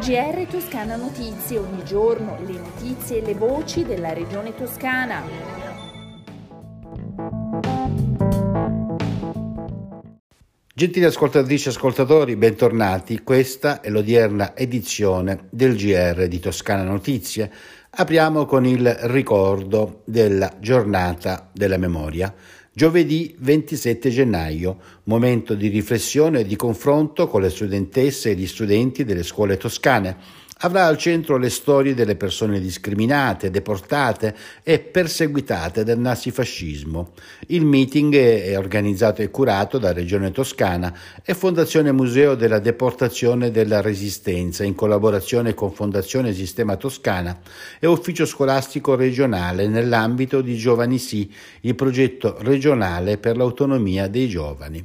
GR Toscana Notizie, ogni giorno le notizie e le voci della regione toscana. Gentili ascoltatrici e ascoltatori, bentornati. Questa è l'odierna edizione del GR di Toscana Notizie. Apriamo con il ricordo della giornata della memoria. Giovedì 27 gennaio, momento di riflessione e di confronto con le studentesse e gli studenti delle scuole toscane avrà al centro le storie delle persone discriminate, deportate e perseguitate dal nazifascismo. Il meeting è organizzato e curato da Regione Toscana e Fondazione Museo della Deportazione della Resistenza in collaborazione con Fondazione Sistema Toscana e Ufficio Scolastico Regionale nell'ambito di Giovani Sì, il progetto regionale per l'autonomia dei giovani.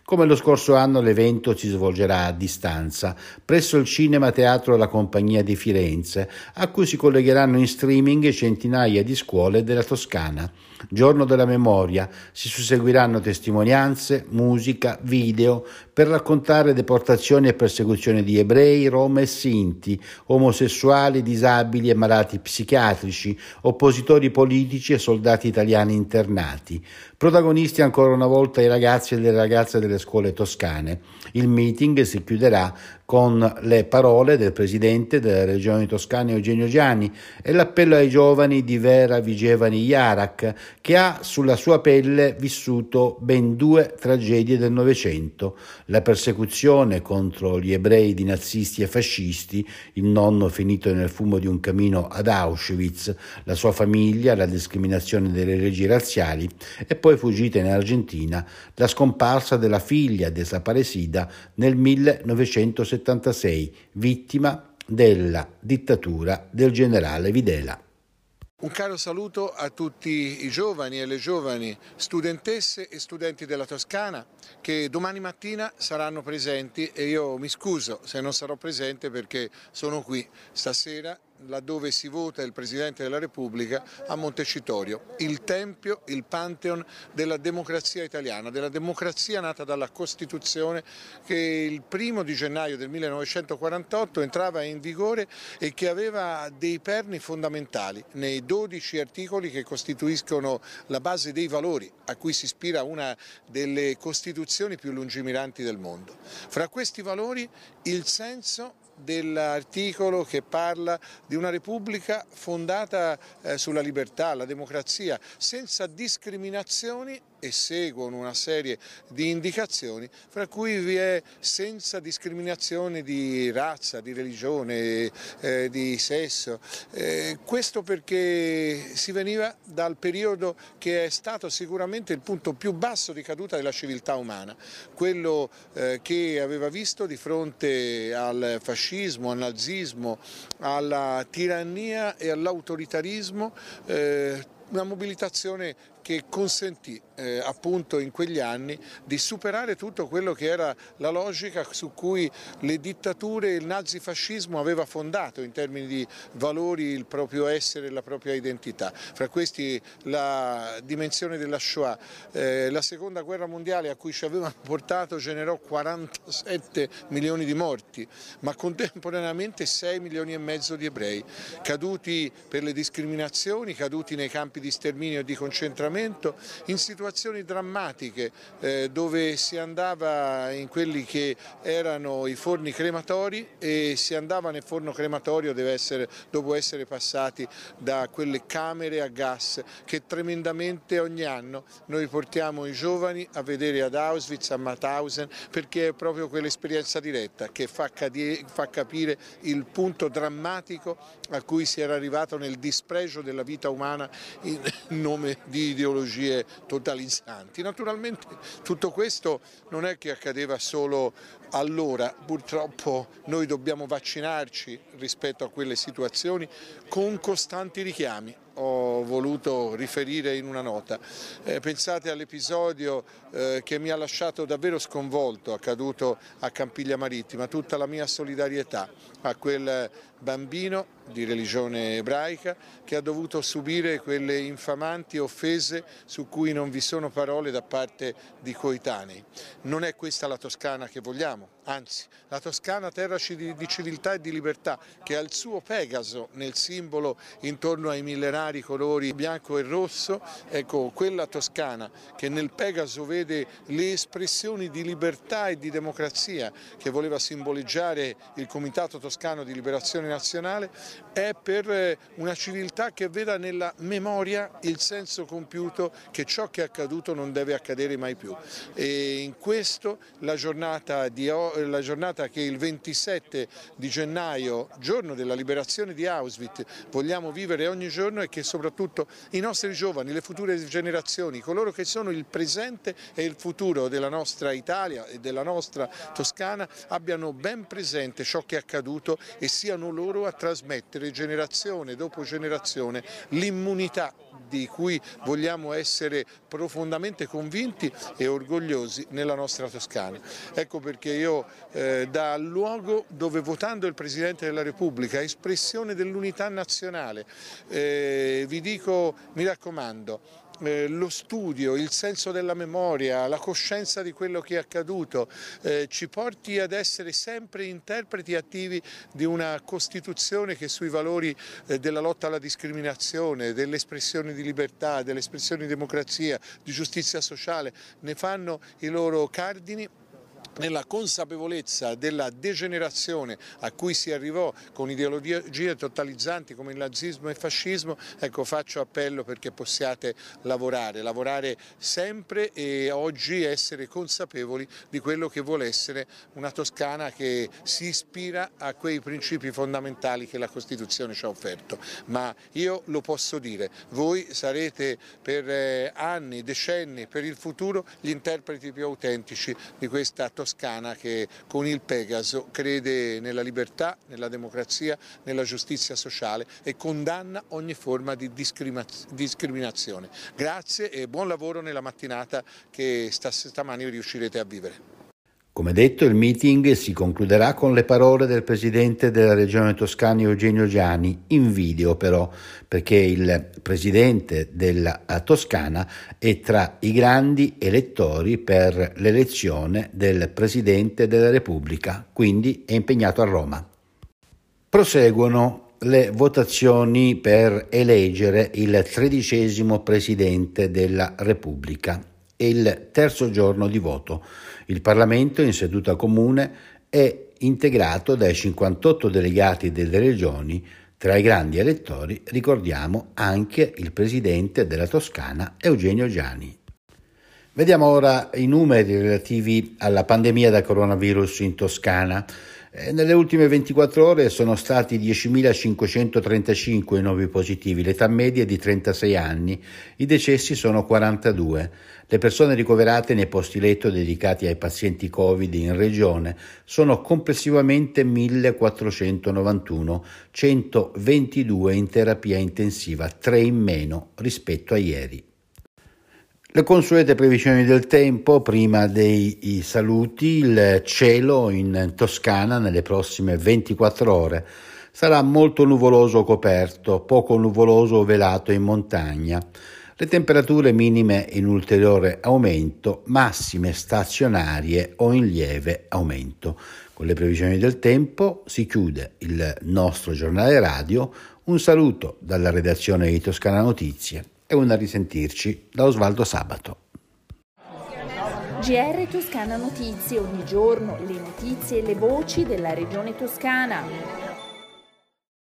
Come lo scorso anno l'evento si svolgerà a distanza presso il Cinema Teatro La Compagnia di Firenze, a cui si collegheranno in streaming centinaia di scuole della Toscana. Giorno della memoria, si susseguiranno testimonianze, musica, video per raccontare deportazioni e persecuzioni di ebrei, rom e sinti, omosessuali, disabili e malati psichiatrici, oppositori politici e soldati italiani internati. Protagonisti ancora una volta i ragazzi e le ragazze delle scuole toscane. Il meeting si chiuderà con le parole del presidente della regione toscana Eugenio Gianni e l'appello ai giovani di Vera Vigevani Iarak, che ha sulla sua pelle vissuto ben due tragedie del Novecento, la persecuzione contro gli ebrei di nazisti e fascisti, il nonno finito nel fumo di un camino ad Auschwitz, la sua famiglia, la discriminazione delle leggi razziali e poi fuggita in Argentina, la scomparsa della figlia desaparecida nel 1970 1976, vittima della dittatura del generale Videla. Un caro saluto a tutti i giovani e le giovani studentesse e studenti della Toscana che domani mattina saranno presenti e io mi scuso se non sarò presente perché sono qui stasera laddove si vota il Presidente della Repubblica a Montecitorio, il tempio, il pantheon della democrazia italiana, della democrazia nata dalla Costituzione che il primo di gennaio del 1948 entrava in vigore e che aveva dei perni fondamentali nei 12 articoli che costituiscono la base dei valori a cui si ispira una delle Costituzioni più lungimiranti del mondo. Fra questi valori il senso dell'articolo che parla di una Repubblica fondata eh, sulla libertà, la democrazia, senza discriminazioni e seguono una serie di indicazioni fra cui vi è senza discriminazione di razza, di religione, eh, di sesso. Eh, questo perché si veniva dal periodo che è stato sicuramente il punto più basso di caduta della civiltà umana, quello eh, che aveva visto di fronte al fascismo, al nazismo, alla tirannia e all'autoritarismo eh, una mobilitazione che consentì eh, appunto in quegli anni di superare tutto quello che era la logica su cui le dittature e il nazifascismo aveva fondato in termini di valori il proprio essere e la propria identità. Fra questi la dimensione della Shoah, eh, la seconda guerra mondiale a cui ci avevano portato generò 47 milioni di morti, ma contemporaneamente 6 milioni e mezzo di ebrei, caduti per le discriminazioni, caduti nei campi di sterminio e di concentramento in situazioni drammatiche eh, dove si andava in quelli che erano i forni crematori e si andava nel forno crematorio essere, dopo essere passati da quelle camere a gas che tremendamente ogni anno noi portiamo i giovani a vedere ad Auschwitz, a Mauthausen perché è proprio quell'esperienza diretta che fa, fa capire il punto drammatico a cui si era arrivato nel dispregio della vita umana in nome di ideologie totalizzanti. Naturalmente tutto questo non è che accadeva solo allora, purtroppo noi dobbiamo vaccinarci rispetto a quelle situazioni con costanti richiami ho voluto riferire in una nota. Eh, pensate all'episodio eh, che mi ha lasciato davvero sconvolto, accaduto a Campiglia Marittima, tutta la mia solidarietà a quel bambino di religione ebraica che ha dovuto subire quelle infamanti offese su cui non vi sono parole da parte di coetanei. Non è questa la Toscana che vogliamo, anzi la Toscana terra di civiltà e di libertà che ha il suo Pegaso nel simbolo intorno ai millenari colori bianco e rosso, ecco quella Toscana che nel Pegaso vede le espressioni di libertà e di democrazia che voleva simboleggiare il Comitato Toscano di Liberazione Nazionale è per eh, una civiltà che veda nella memoria il senso compiuto che ciò che è accaduto non deve accadere mai più. E in questo la giornata, di, la giornata che il 27 di gennaio, giorno della liberazione di Auschwitz, vogliamo vivere ogni giorno e che soprattutto i nostri giovani, le future generazioni, coloro che sono il presente e il futuro della nostra Italia e della nostra Toscana abbiano ben presente ciò che è accaduto e siano loro a trasmettere generazione dopo generazione l'immunità di cui vogliamo essere profondamente convinti e orgogliosi nella nostra Toscana. Ecco perché io eh, da luogo dove votando il Presidente della Repubblica, espressione dell'unità nazionale, eh, vi dico, mi raccomando, eh, lo studio, il senso della memoria, la coscienza di quello che è accaduto eh, ci porti ad essere sempre interpreti attivi di una Costituzione che sui valori eh, della lotta alla discriminazione, dell'espressione di libertà, dell'espressione di democrazia, di giustizia sociale ne fanno i loro cardini nella consapevolezza della degenerazione a cui si arrivò con ideologie totalizzanti come il nazismo e il fascismo, ecco faccio appello perché possiate lavorare, lavorare sempre e oggi essere consapevoli di quello che vuole essere una Toscana che si ispira a quei principi fondamentali che la Costituzione ci ha offerto. Ma io lo posso dire, voi sarete per eh, anni, decenni, per il futuro gli interpreti più autentici di questa Toscana che con il Pegaso crede nella libertà, nella democrazia, nella giustizia sociale e condanna ogni forma di discriminazione. Grazie e buon lavoro nella mattinata che stamani riuscirete a vivere. Come detto, il meeting si concluderà con le parole del presidente della regione toscana Eugenio Giani, in video però, perché il presidente della Toscana è tra i grandi elettori per l'elezione del presidente della Repubblica, quindi è impegnato a Roma. Proseguono le votazioni per eleggere il tredicesimo presidente della Repubblica e il terzo giorno di voto. Il Parlamento in seduta comune è integrato dai 58 delegati delle regioni, tra i grandi elettori ricordiamo anche il presidente della Toscana Eugenio Giani. Vediamo ora i numeri relativi alla pandemia da coronavirus in Toscana. Eh, nelle ultime 24 ore sono stati 10.535 i nuovi positivi, l'età media è di 36 anni, i decessi sono 42. Le persone ricoverate nei posti letto dedicati ai pazienti Covid in regione sono complessivamente 1.491, 122 in terapia intensiva, 3 in meno rispetto a ieri. Le consuete previsioni del tempo, prima dei saluti, il cielo in Toscana nelle prossime 24 ore sarà molto nuvoloso o coperto, poco nuvoloso o velato in montagna. Le temperature minime in ulteriore aumento, massime stazionarie o in lieve aumento. Con le previsioni del tempo si chiude il nostro giornale radio. Un saluto dalla redazione di Toscana Notizie e un a risentirci da Osvaldo Sabato. GR Toscana Notizie, ogni giorno le notizie e le voci della regione toscana.